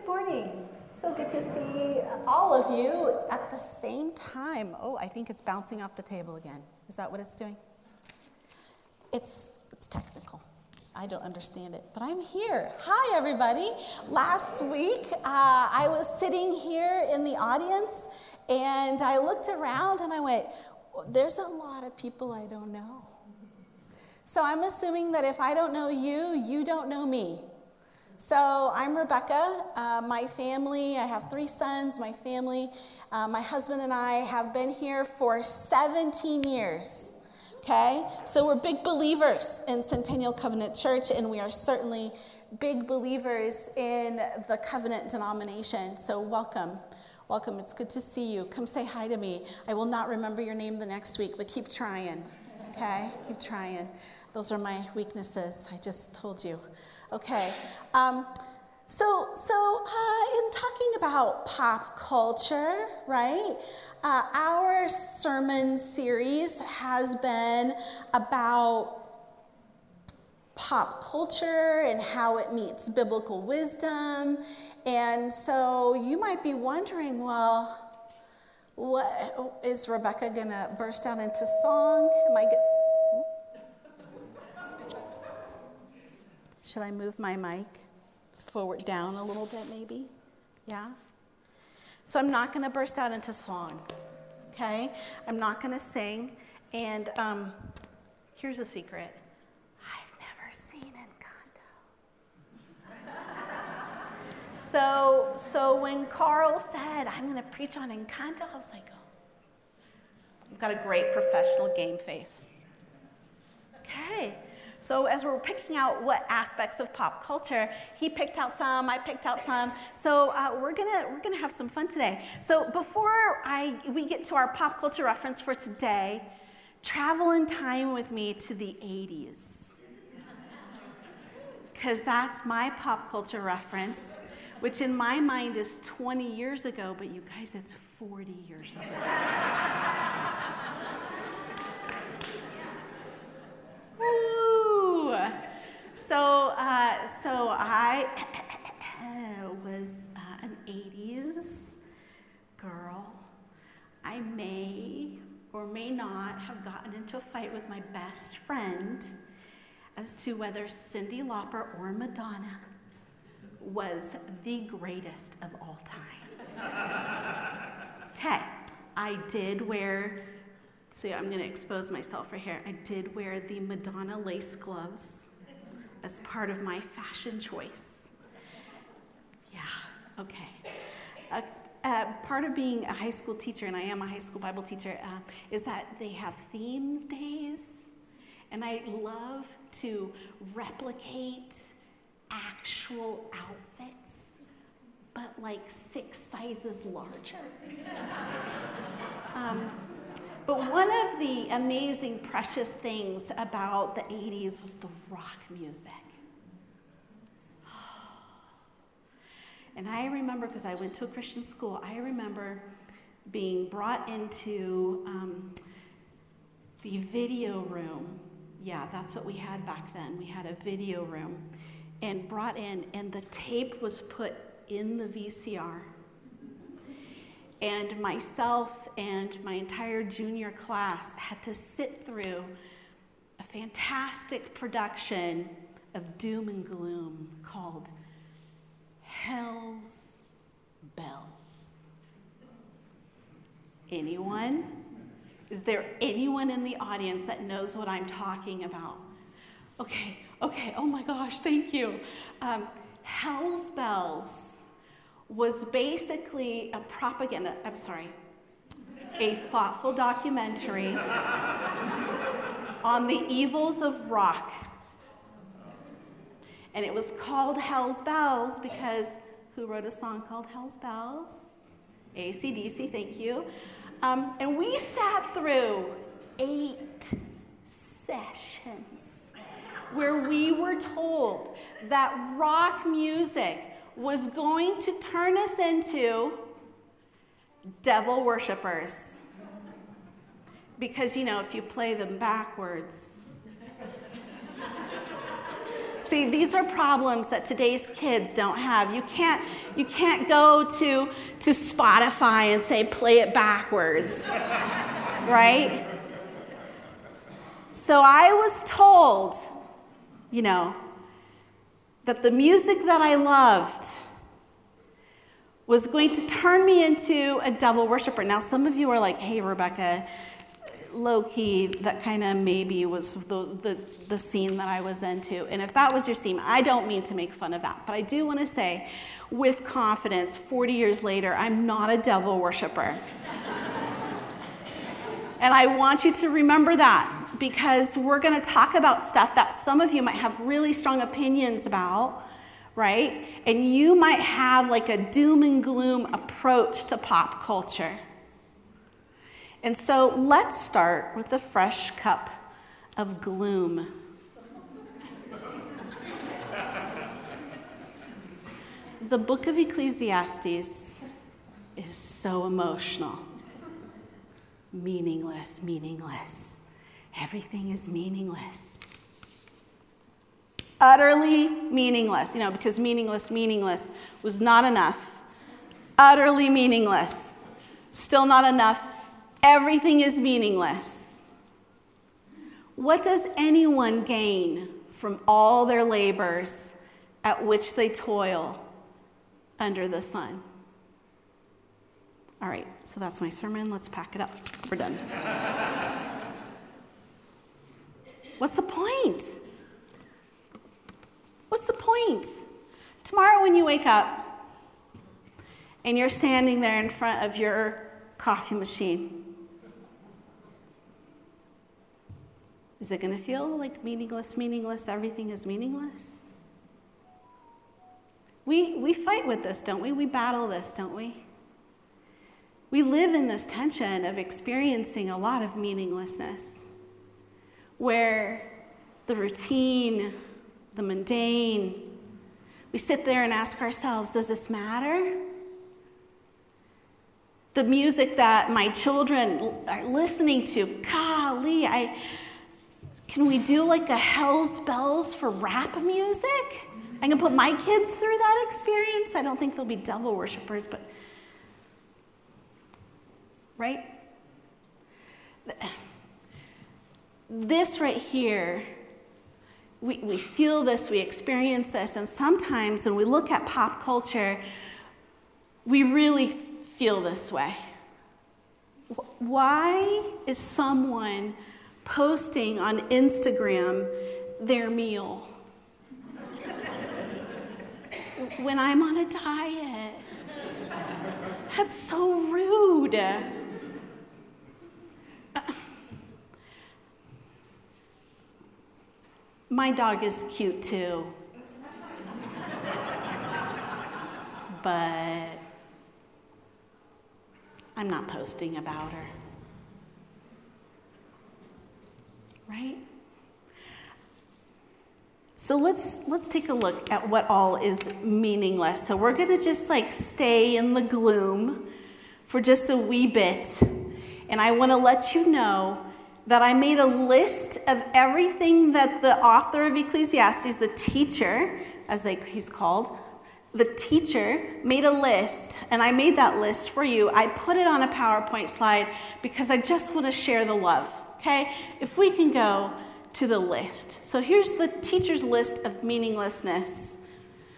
Good morning. So good to see all of you at the same time. Oh, I think it's bouncing off the table again. Is that what it's doing? It's, it's technical. I don't understand it, but I'm here. Hi, everybody. Last week, uh, I was sitting here in the audience and I looked around and I went, There's a lot of people I don't know. So I'm assuming that if I don't know you, you don't know me. So I'm Rebecca. Uh, my family, I have three sons. My family, uh, my husband and I have been here for 17 years. Okay? So we're big believers in Centennial Covenant Church, and we are certainly big believers in the covenant denomination. So welcome. Welcome. It's good to see you. Come say hi to me. I will not remember your name the next week, but keep trying. Okay? Keep trying. Those are my weaknesses. I just told you. Okay. Um, so, so uh, in talking about pop culture, right? Uh, our sermon series has been about pop culture and how it meets biblical wisdom. And so you might be wondering, well, what is Rebecca gonna burst out into song? Am I? Should I move my mic forward down a little bit, maybe? Yeah? So I'm not going to burst out into song, okay? I'm not going to sing. And um, here's a secret I've never seen Encanto. so, so when Carl said, I'm going to preach on Encanto, I was like, oh, I've got a great professional game face. Okay. So as we're picking out what aspects of pop culture, he picked out some, I picked out some. So uh, we're gonna we're gonna have some fun today. So before I we get to our pop culture reference for today, travel in time with me to the 80s. Because that's my pop culture reference, which in my mind is 20 years ago, but you guys, it's 40 years ago. So, uh, so I was uh, an 80s girl. I may or may not have gotten into a fight with my best friend as to whether Cyndi Lauper or Madonna was the greatest of all time. okay, I did wear, see, I'm going to expose myself right here. I did wear the Madonna lace gloves as part of my fashion choice. Yeah, okay. Uh, uh, part of being a high school teacher, and I am a high school Bible teacher, uh, is that they have themes days. And I love to replicate actual outfits, but like six sizes larger. um, but one of the amazing, precious things about the 80s was the rock music. And I remember, because I went to a Christian school, I remember being brought into um, the video room. Yeah, that's what we had back then. We had a video room and brought in, and the tape was put in the VCR and myself and my entire junior class had to sit through a fantastic production of doom and gloom called Hell's Bells. Anyone? Is there anyone in the audience that knows what I'm talking about? Okay, okay, oh my gosh, thank you. Um, Hell's Bells was basically a propaganda, I'm sorry, a thoughtful documentary on the evils of rock. And it was called Hell's Bells because who wrote a song called Hell's Bells? ACDC, thank you. Um, and we sat through eight sessions where we were told that rock music was going to turn us into devil worshippers. Because, you know, if you play them backwards. See, these are problems that today's kids don't have. You can't, you can't go to, to Spotify and say, play it backwards, right? So I was told, you know, that the music that I loved was going to turn me into a devil worshiper. Now, some of you are like, hey, Rebecca, low key, that kind of maybe was the, the, the, scene that I was into. And if that was your scene, I don't mean to make fun of that. But I do want to say, with confidence, 40 years later, I'm not a devil worshiper. and I want you to remember that because we're going to talk about stuff that some of you might have really strong opinions about. Right? And you might have like a doom and gloom approach to pop culture. And so let's start with a fresh cup of gloom. the book of Ecclesiastes is so emotional. Meaningless, meaningless. Everything is meaningless. Utterly meaningless, you know, because meaningless, meaningless was not enough. Utterly meaningless. Still not enough everything is meaningless. What does anyone gain from all their labors at which they toil under the sun? All right, so that's my sermon. Let's pack it up. We're done. What's the point? What's the point? Tomorrow, when you wake up and you're standing there in front of your coffee machine, Is it going to feel like meaningless, meaningless, everything is meaningless? We, we fight with this, don't we? We battle this, don't we? We live in this tension of experiencing a lot of meaninglessness, where the routine, the mundane, we sit there and ask ourselves, does this matter? The music that my children are listening to, golly, I, can we do like a Hell's Bells for rap music? I can put my kids through that experience. I don't think they'll be devil worshippers, but. Right? This right here, we, we feel this, we experience this, and sometimes when we look at pop culture, we really feel this way. Why is someone posting on Instagram their meal. when I'm on a diet. That's so rude. My dog is cute too. but I'm not posting about her. right? So let's let's take a look at what all is meaningless. So we're going to just like stay in the gloom for just a wee bit. And I want to let you know that I made a list of everything that the author of Ecclesiastes, the teacher, as they, he's called, the teacher made a list, and I made that list for you. I put it on a PowerPoint slide because I just want to share the love. Okay? If we can go to the list. So here's the teacher's list of meaninglessness.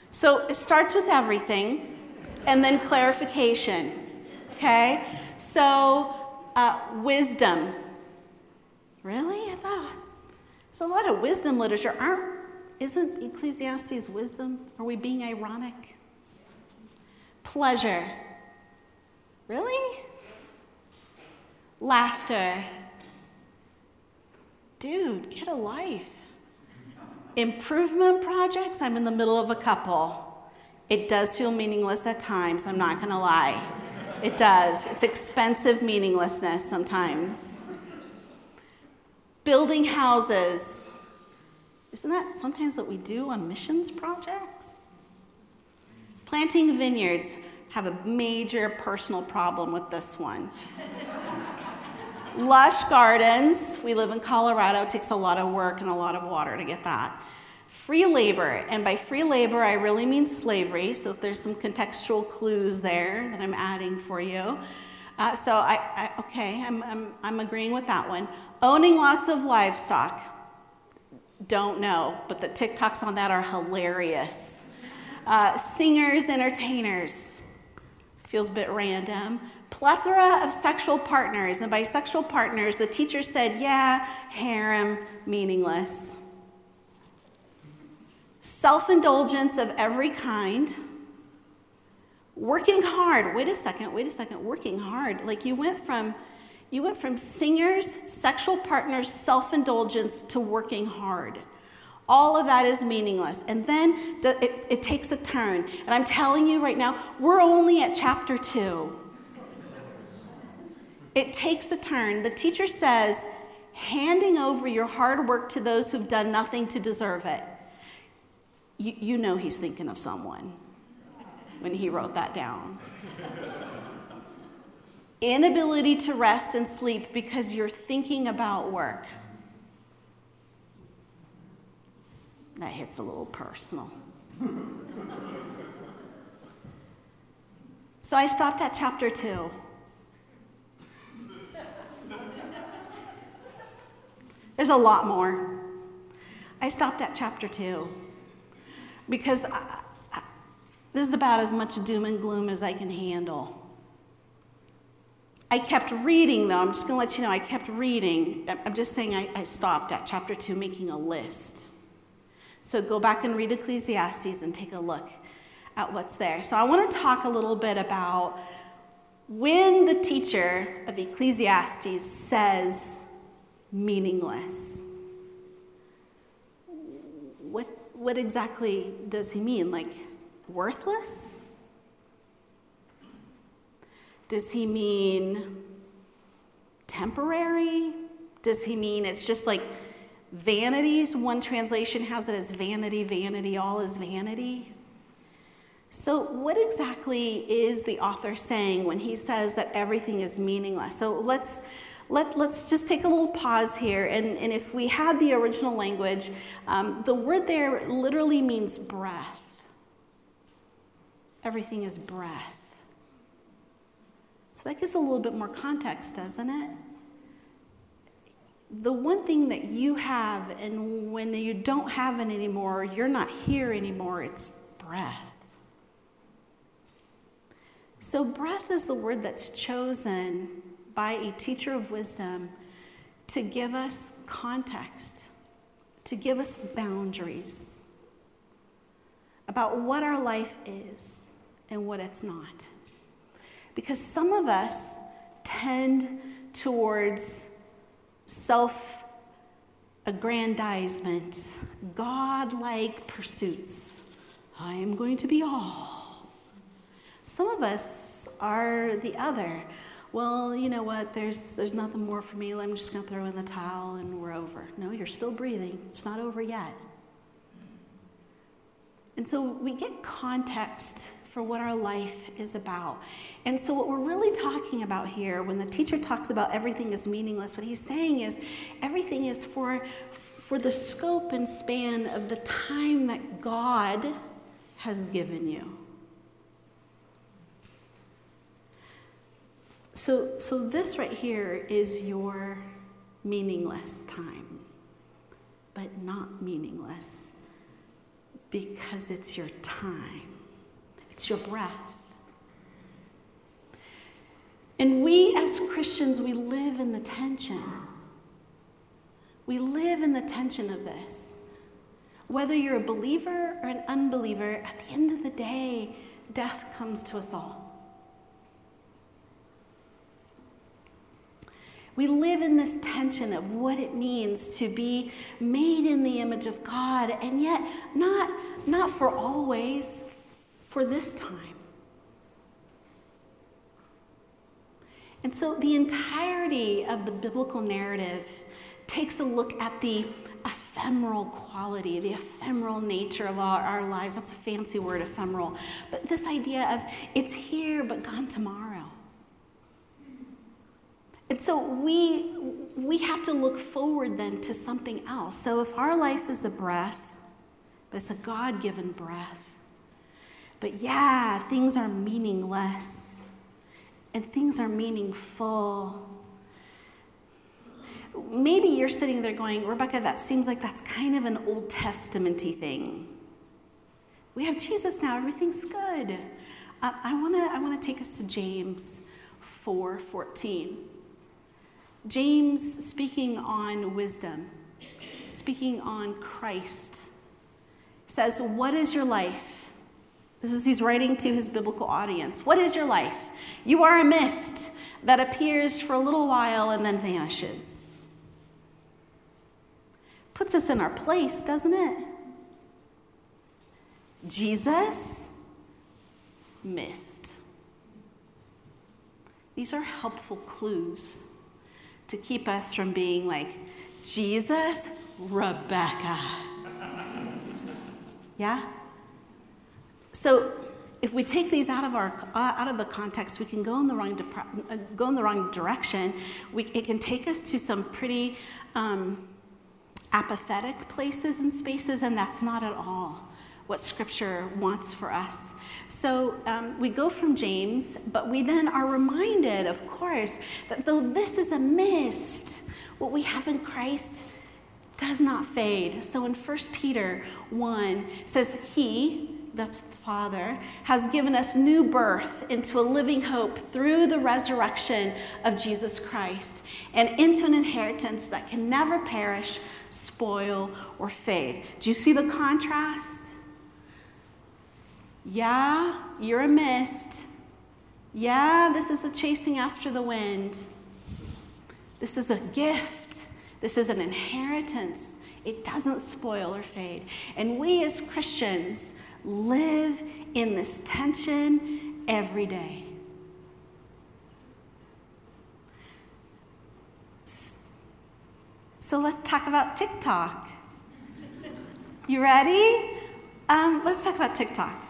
So it starts with everything and then clarification. Okay? So, uh, wisdom. Really? I thought there's a lot of wisdom literature. Aren't, isn't Ecclesiastes wisdom? Are we being ironic? Pleasure. Really? Laughter dude, get a life. Improvement projects, I'm in the middle of a couple. It does feel meaningless at times, I'm not gonna lie. It does. It's expensive meaninglessness sometimes. Building houses. Isn't that sometimes what we do on missions projects? Planting vineyards have a major personal problem with this one. Lush gardens. We live in Colorado. It takes a lot of work and a lot of water to get that. free labor. And by free labor, I really mean slavery. So there's some contextual clues there that I'm adding for you. Uh, so I, I, okay, I'm, I'm, I'm agreeing with that one. Owning lots of livestock. Don't know, but the TikToks on that are hilarious. Uh, singers, entertainers. Feels a bit random. Plethora of sexual partners. And by sexual partners, the teacher said, yeah, harem, meaningless. Self indulgence of every kind working hard wait a second wait a second working hard like you went from you went from singers sexual partners self-indulgence to working hard. All of that is meaningless. And then it, it takes a turn. And i'm telling you right now we're only at chapter 2 it takes a turn. The teacher says handing over your hard work to those who've done nothing to deserve it. You, you know he's thinking of someone when he wrote that down. Inability to rest and sleep because you're thinking about work. That hits a little personal. so I stopped at chapter two. There's a lot more. I stopped at chapter two because I, this is about as much doom and gloom as I can handle. I kept reading, though. I'm just going to let you know, I kept reading. I'm just saying I, I stopped at chapter 2 making a list. So go back and read Ecclesiastes and take a look at what's there. So I want to talk a little bit about when the teacher of Ecclesiastes says meaningless. What, what exactly does he mean? Like, worthless? Does he mean temporary? Does he mean it's just like vanities? One translation has it as vanity, vanity, all is vanity. So, what exactly is the author saying when he says that everything is meaningless? So, let's let, let's just take a little pause here. And, and if we had the original language, um, the word there literally means breath everything is breath. So that gives a little bit more context, doesn't it? The one thing that you have, and when you don't have it anymore, you're not here anymore, it's breath. So, breath is the word that's chosen by a teacher of wisdom to give us context, to give us boundaries about what our life is and what it's not. Because some of us tend towards self aggrandizement, God-like pursuits. I am going to be all. Some of us are the other. Well, you know what? There's there's nothing more for me. I'm just going to throw in the towel and we're over. No, you're still breathing. It's not over yet. And so we get context for what our life is about. And so, what we're really talking about here, when the teacher talks about everything is meaningless, what he's saying is everything is for, for the scope and span of the time that God has given you. So, so this right here is your meaningless time, but not meaningless because it's your time. It's your breath. And we as Christians, we live in the tension. We live in the tension of this. Whether you're a believer or an unbeliever, at the end of the day, death comes to us all. We live in this tension of what it means to be made in the image of God, and yet not, not for always, for this time. And so the entirety of the biblical narrative takes a look at the ephemeral quality, the ephemeral nature of our, our, lives. That's a fancy word, ephemeral. But this idea of it's here but gone tomorrow. And so we, we have to look forward then to something else. So if our life is a breath, but it's a God given breath. But yeah, things are meaningless and things are meaningful. Maybe you're sitting there going, Rebecca, that seems like that's kind of an Old Testamenty thing. We have Jesus now, everything's good. Uh, I want to I wanna take us to James 4 14. James speaking on wisdom, speaking on Christ, says, What is your life? This is he's writing to his biblical audience. What is your life? You are a mist that appears for a little while and then vanishes. Puts us in our place, doesn't it? Jesus, mist. These are helpful clues to keep us from being like, Jesus, Rebecca. Yeah? So if we take these out of our uh, out of the context, we can go in the wrong uh, go in the wrong direction. We, it can take us to some pretty um, apathetic places and spaces, and that's not at all what Scripture wants for us. So um, we go from James, but we then are reminded, of course, that though this is a mist, what we have in Christ does not fade. So in 1 Peter 1 says, He, that's the Father, has given us new birth into a living hope through the resurrection of Jesus Christ and into an inheritance that can never perish, spoil, or fade. Do you see the contrast? Yeah, you're a mist. Yeah, this is a chasing after the wind. This is a gift. This is an inheritance. It doesn't spoil or fade. And we as Christians live in this tension every day. So let's talk about TikTok. You ready? Um, let's talk about TikTok.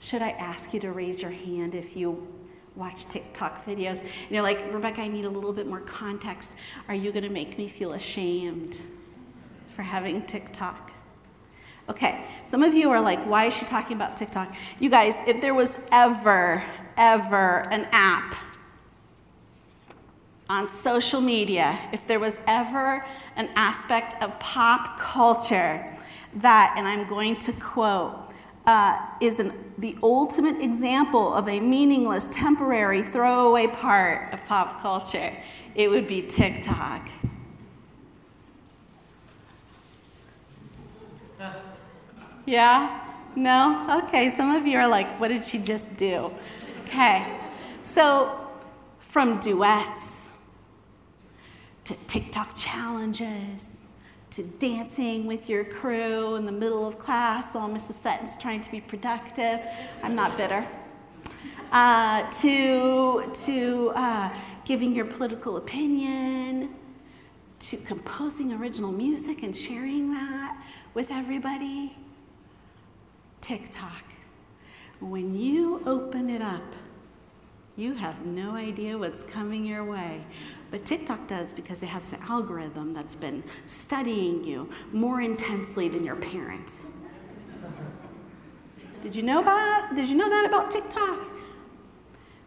Should I ask you to raise your hand if you watch TikTok videos? And you're like, Rebecca, I need a little bit more context. Are you going to make me feel ashamed for having TikTok? Okay, some of you are like, why is she talking about TikTok? You guys, if there was ever, ever an app on social media, if there was ever an aspect of pop culture that, and I'm going to quote, uh, is an, the ultimate example of a meaningless, temporary, throwaway part of pop culture, it would be TikTok. Yeah? No? Okay, some of you are like, what did she just do? Okay, so from duets to TikTok challenges to dancing with your crew in the middle of class while Mrs. Sutton's trying to be productive. I'm not bitter. Uh, to to uh, giving your political opinion, to composing original music and sharing that with everybody. TikTok. When you open it up, you have no idea what's coming your way. But TikTok does because it has an algorithm that's been studying you more intensely than your parent. Did you know about did you know that about TikTok?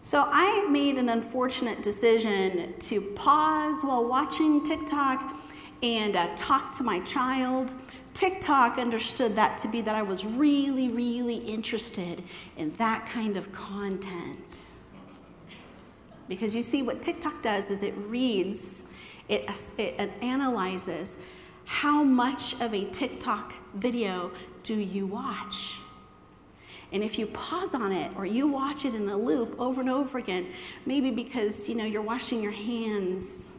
So I made an unfortunate decision to pause while watching TikTok and uh, talk to my child TikTok understood that to be that I was really, really interested in that kind of content. Because you see, what TikTok does is it reads, it, it analyzes how much of a TikTok video do you watch. And if you pause on it or you watch it in a loop over and over again, maybe because you know you're washing your hands,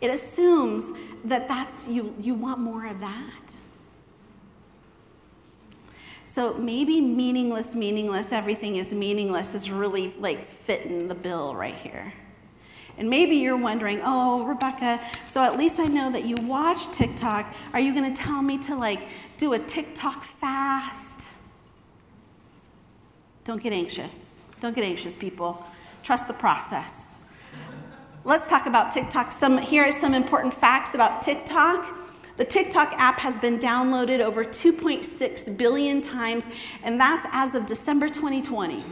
it assumes that that's you you want more of that. So maybe meaningless, meaningless, everything is meaningless is really like fitting the bill right here. And maybe you're wondering, oh, Rebecca, so at least I know that you watch TikTok. Are you going to tell me to like do a TikTok fast? Don't get anxious. Don't get anxious, people. Trust the process. Let's talk about TikTok. Some, here are some important facts about TikTok. The TikTok app has been downloaded over 2.6 billion times, and that's as of December 2020.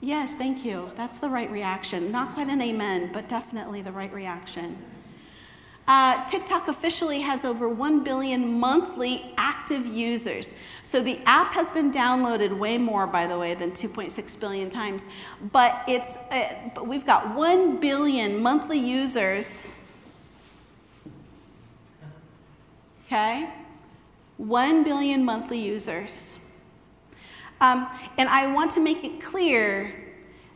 Yes, thank you. That's the right reaction. Not quite an amen, but definitely the right reaction. Uh, TikTok officially has over 1 billion monthly active users. So the app has been downloaded way more, by the way, than 2.6 billion times. But it's, uh, but we've got 1 billion monthly users. Okay? 1 billion monthly users. Um, and I want to make it clear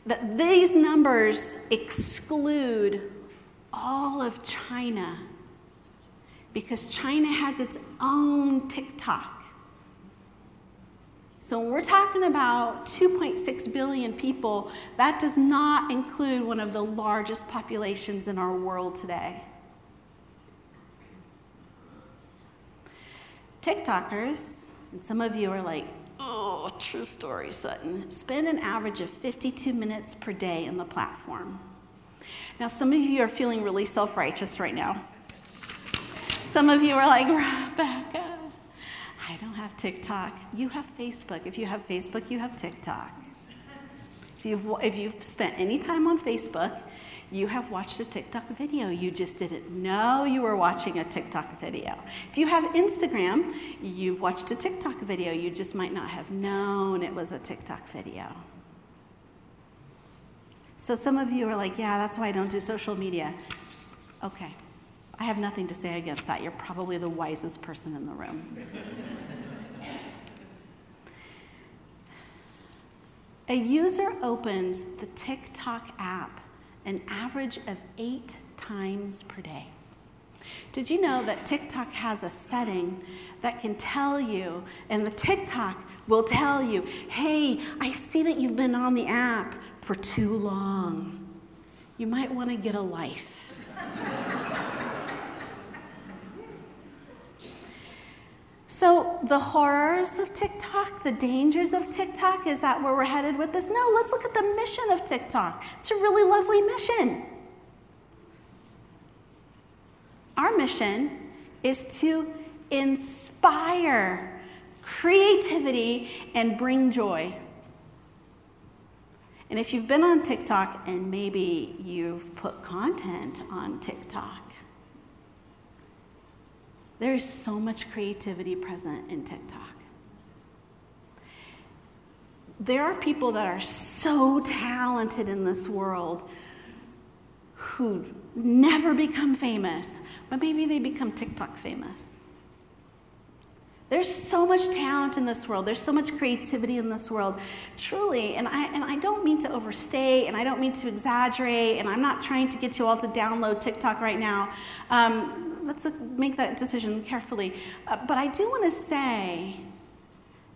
that these numbers exclude all of China because China has its own TikTok. So when we're talking about 2.6 billion people, that does not include one of the largest populations in our world today. TikTokers, and some of you are like, oh, true story, Sutton, spend an average of 52 minutes per day in the platform. Now, some of you are feeling really self righteous right now. Some of you are like, Rebecca, I don't have TikTok. You have Facebook. If you have Facebook, you have TikTok. If you've, if you've spent any time on Facebook, you have watched a TikTok video. You just didn't know you were watching a TikTok video. If you have Instagram, you've watched a TikTok video. You just might not have known it was a TikTok video. So some of you are like, yeah, that's why I don't do social media. Okay. I have nothing to say against that. You're probably the wisest person in the room. A user opens the TikTok app an average of eight times per day. Did you know that TikTok has a setting that can tell you, and the TikTok will tell you, hey, I see that you've been on the app for too long. You might want to get a life. So, the horrors of TikTok, the dangers of TikTok, is that where we're headed with this? No, let's look at the mission of TikTok. It's a really lovely mission. Our mission is to inspire creativity and bring joy. And if you've been on TikTok and maybe you've put content on TikTok, there is so much creativity present in TikTok. There are people that are so talented in this world who never become famous, but maybe they become TikTok famous. There's so much talent in this world. There's so much creativity in this world. Truly, and I, and I don't mean to overstate and I don't mean to exaggerate, and I'm not trying to get you all to download TikTok right now. Um, let's make that decision carefully. Uh, but I do want to say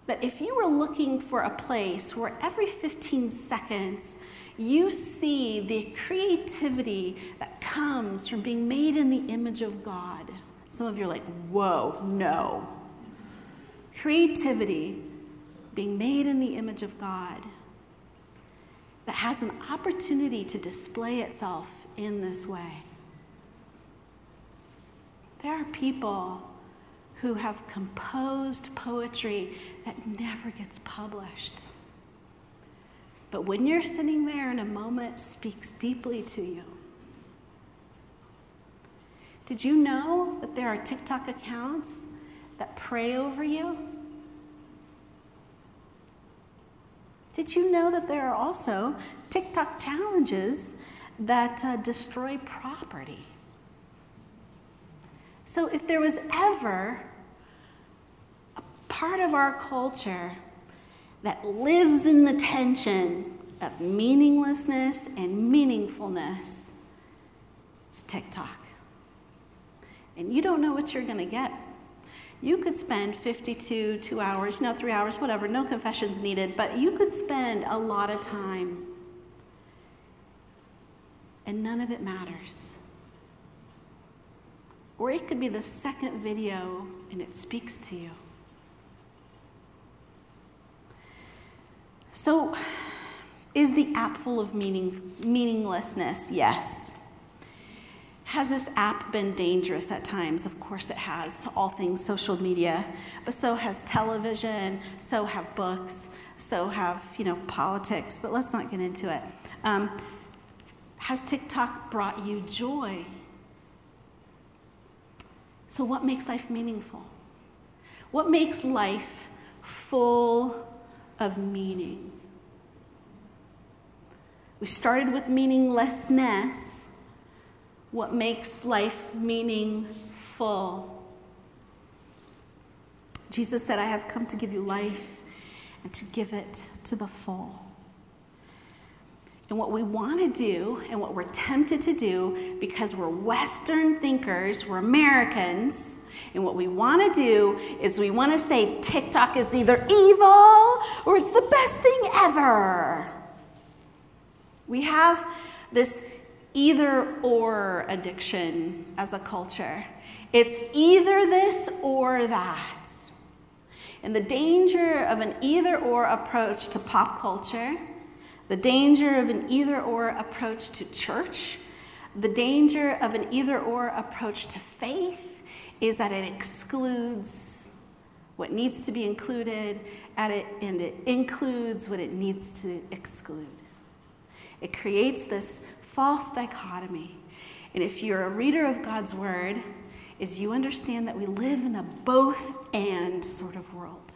that if you were looking for a place where every 15 seconds you see the creativity that comes from being made in the image of God, some of you are like, whoa, no. Creativity, being made in the image of God, that has an opportunity to display itself in this way. There are people who have composed poetry that never gets published. But when you're sitting there in a moment speaks deeply to you. Did you know that there are TikTok accounts that pray over you? Did you know that there are also TikTok challenges that uh, destroy property? So, if there was ever a part of our culture that lives in the tension of meaninglessness and meaningfulness, it's TikTok. And you don't know what you're going to get. You could spend 52, two hours, no, three hours, whatever, no confessions needed, but you could spend a lot of time. And none of it matters. Or it could be the second video and it speaks to you. So, is the app full of meaning, meaninglessness? Yes. Has this app been dangerous at times? Of course it has, all things social media, but so has television, so have books, so have, you know, politics, but let's not get into it. Um, has TikTok brought you joy? So, what makes life meaningful? What makes life full of meaning? We started with meaninglessness. What makes life meaningful? Jesus said, I have come to give you life and to give it to the full. And what we want to do, and what we're tempted to do, because we're Western thinkers, we're Americans, and what we want to do is we want to say TikTok is either evil or it's the best thing ever. We have this either or addiction as a culture. It's either this or that. And the danger of an either or approach to pop culture, the danger of an either or approach to church, the danger of an either or approach to faith is that it excludes what needs to be included and it includes what it needs to exclude. It creates this false dichotomy. And if you're a reader of God's word, is you understand that we live in a both and sort of world.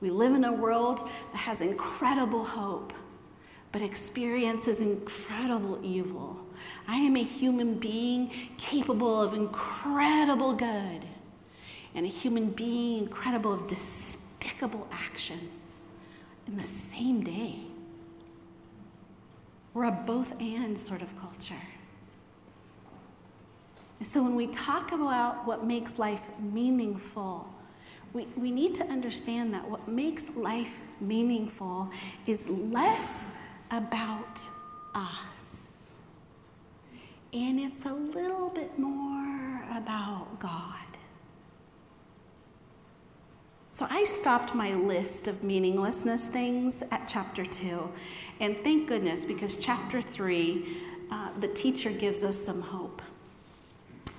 We live in a world that has incredible hope, but experiences incredible evil. I am a human being capable of incredible good, and a human being incredible of despicable actions in the same day. We're a both and sort of culture. So when we talk about what makes life meaningful, we, we need to understand that what makes life meaningful is less about us. And it's a little bit more about God. So I stopped my list of meaninglessness things at chapter 2. And thank goodness, because chapter 3, uh, the teacher gives us some hope.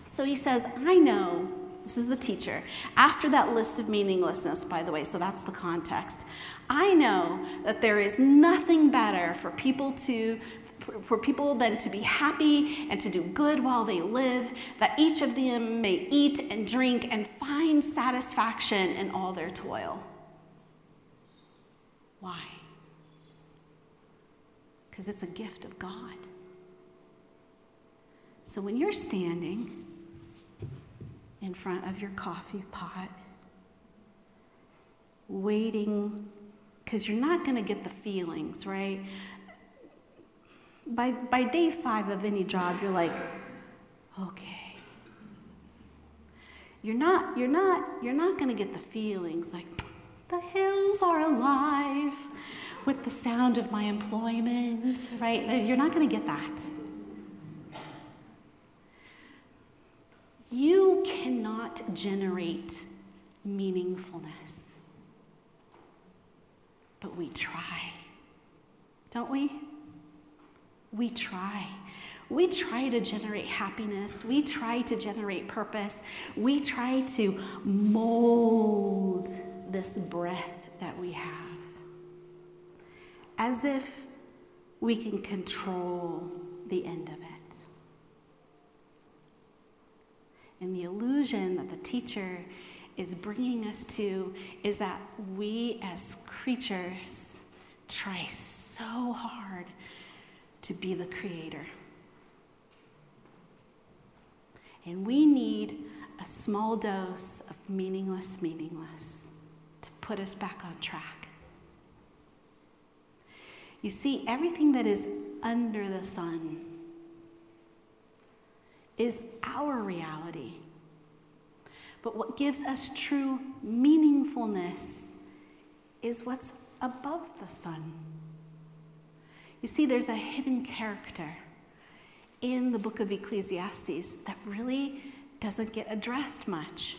So he says, I know, this is the teacher, after that list of meaninglessness, by the way, so that's the context. I know that there is nothing better for people to for people than to be happy and to do good while they live, that each of them may eat and drink and find satisfaction in all their toil. Why? Because it's a gift of God. So when you're standing in front of your coffee pot, waiting, because you're not going to get the feelings, right? By, by day five of any job, you're like, okay. You're not, you're not, you're not going to get the feelings like, the hills are alive with the sound of my employment, right? You're not going to get that. You generate meaningfulness. But we try, don't we? We try. We try to generate happiness. We try to generate purpose. We try to mold this breath that we have as if we can control the end of it. And the illusion that the teacher is bringing us to is that we as creatures try so hard to be the creator. And we need a small dose of meaningless, meaningless to put us back on track. You see, everything that is under the sun is our reality. But what gives us true meaningfulness is what's above the sun. You see, there's a hidden character in the book of Ecclesiastes that really doesn't get addressed much,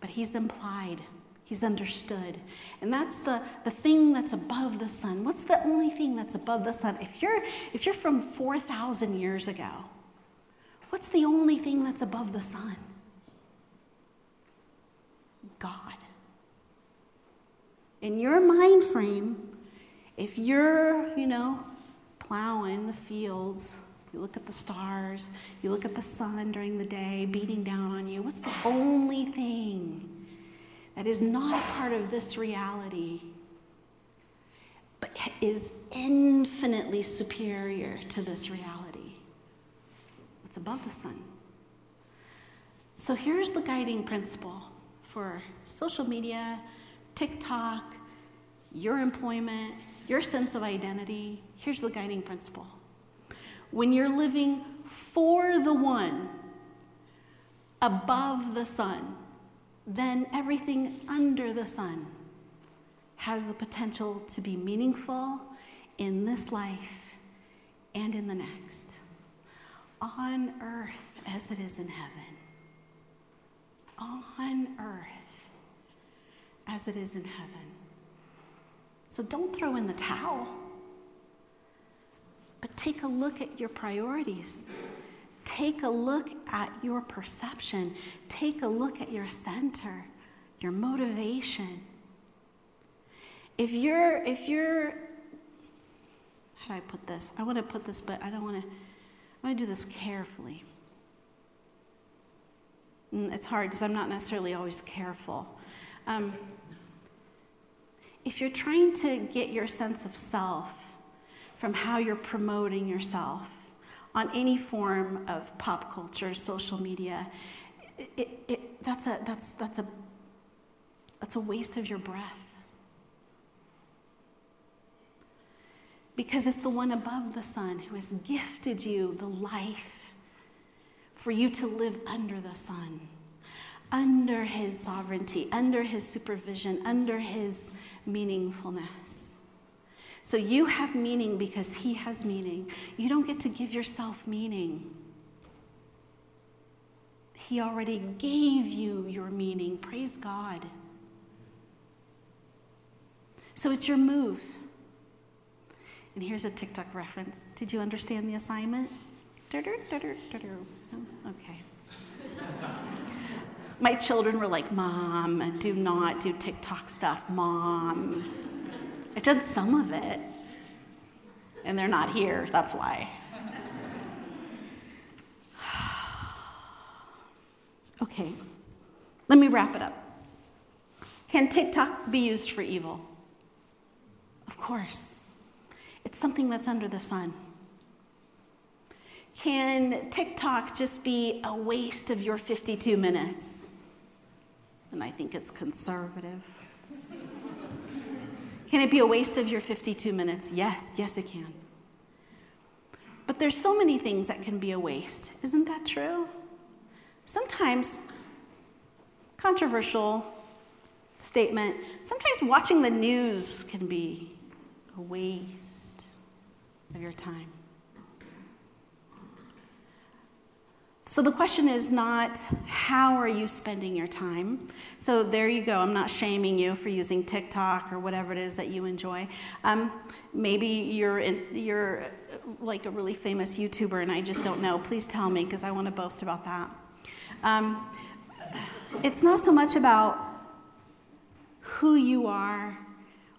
but he's implied, he's understood. And that's the, the thing that's above the sun. What's the only thing that's above the sun? If you're, if you're from 4,000 years ago, What's the only thing that's above the sun? God. In your mind frame, if you're, you know, plowing the fields, you look at the stars, you look at the sun during the day beating down on you, what's the only thing that is not a part of this reality, but is infinitely superior to this reality? What's above the sun? So here's the guiding principle for social media, TikTok, your employment, your sense of identity. Here's the guiding principle when you're living for the one above the sun, then everything under the sun has the potential to be meaningful in this life and in the next, on earth as it is in heaven. On earth as it is in heaven. So don't throw in the towel. But take a look at your priorities. Take a look at your perception. Take a look at your center, your motivation. If you're, if you're, how do I put this? I want to put this, but I don't want to, I to do this carefully. Mm, it's hard because I'm not necessarily always careful. Um, if you're trying to get your sense of self from how you're promoting yourself on any form of pop culture, social media, it, it, that's, a, that's, that's, a, that's a waste of your breath. Because it's the one above the sun who has gifted you the life for you to live under the sun, under his sovereignty, under his supervision, under his meaningfulness. So you have meaning because He has meaning. You don't get to give yourself meaning. He already gave you your meaning. Praise God. So it's your move. And here's a TikTok reference. Did you understand the assignment? Oh, okay. My children were like, Mom, do not do TikTok stuff, Mom. I've done some of it. And they're not here, that's why. okay, let me wrap it up. Can TikTok be used for evil? Of course. It's something that's under the sun. Can TikTok just be a waste of your 52 minutes? And I think it's conservative. Can it be a waste of your 52 minutes? Yes, yes, it can. But there's so many things that can be a waste. Isn't that true? Sometimes, controversial statement, sometimes watching the news can be a waste of your time. So the question is not how are you spending your time? So there you go. I'm not shaming you for using TikTok or whatever it is that you enjoy. Um, maybe you're in, you're like a really famous YouTuber and I just don't know. Please tell me because I want to boast about that. Um, it's not so much about who you are,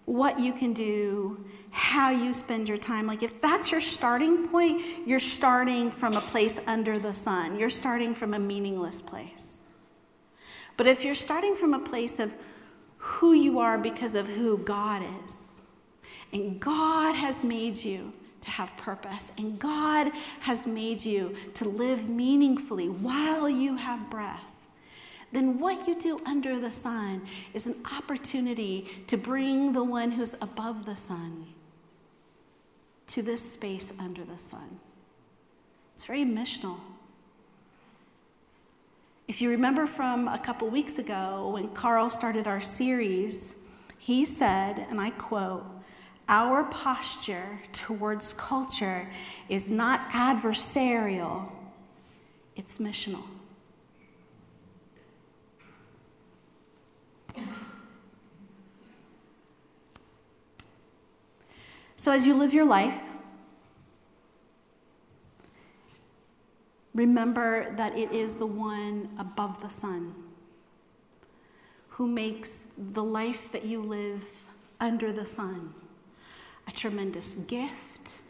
what you can do, how you spend your time. Like, if that's your starting point, you're starting from a place under the sun, you're starting from a meaningless place. But if you're starting from a place of who you are because of who God is, and God has made you to have purpose, and God has made you to live meaningfully while you have breath then what you do under the sun is an opportunity to bring the one who's above the sun to this space under the sun. It's very missional. If you remember from a couple weeks ago when Carl started our series, he said, and I quote, Our posture towards culture is not adversarial, it's missional. So, as you live your life, Remember that it is the one above the sun who makes the life that you live under the sun a tremendous gift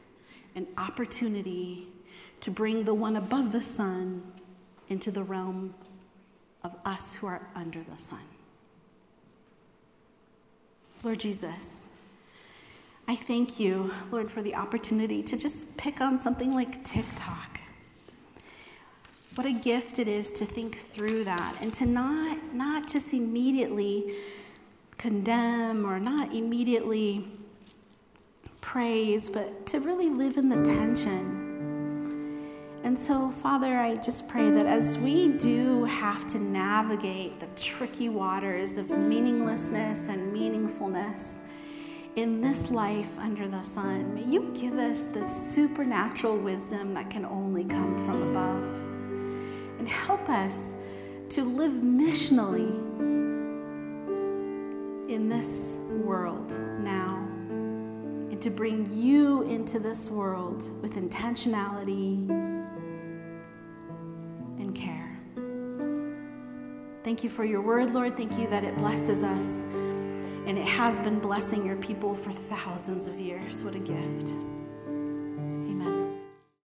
and opportunity to bring the one above the sun into the realm of us who are under the sun. Lord Jesus, I thank you, Lord, for the opportunity to just pick on something like TikTok. What a gift it is to think through that and to not, not just immediately condemn or not immediately praise, but to really live in the tension and so, Father, I just pray that as we do have to navigate the tricky waters of meaninglessness and meaningfulness in this life under the sun, may you give us the supernatural wisdom that can only come from above. And help us to live missionally in this world now and to bring you into this world with intentionality and care. Thank you for your word, Lord. Thank you that it blesses us. And it has been blessing your people for thousands of years. What a gift.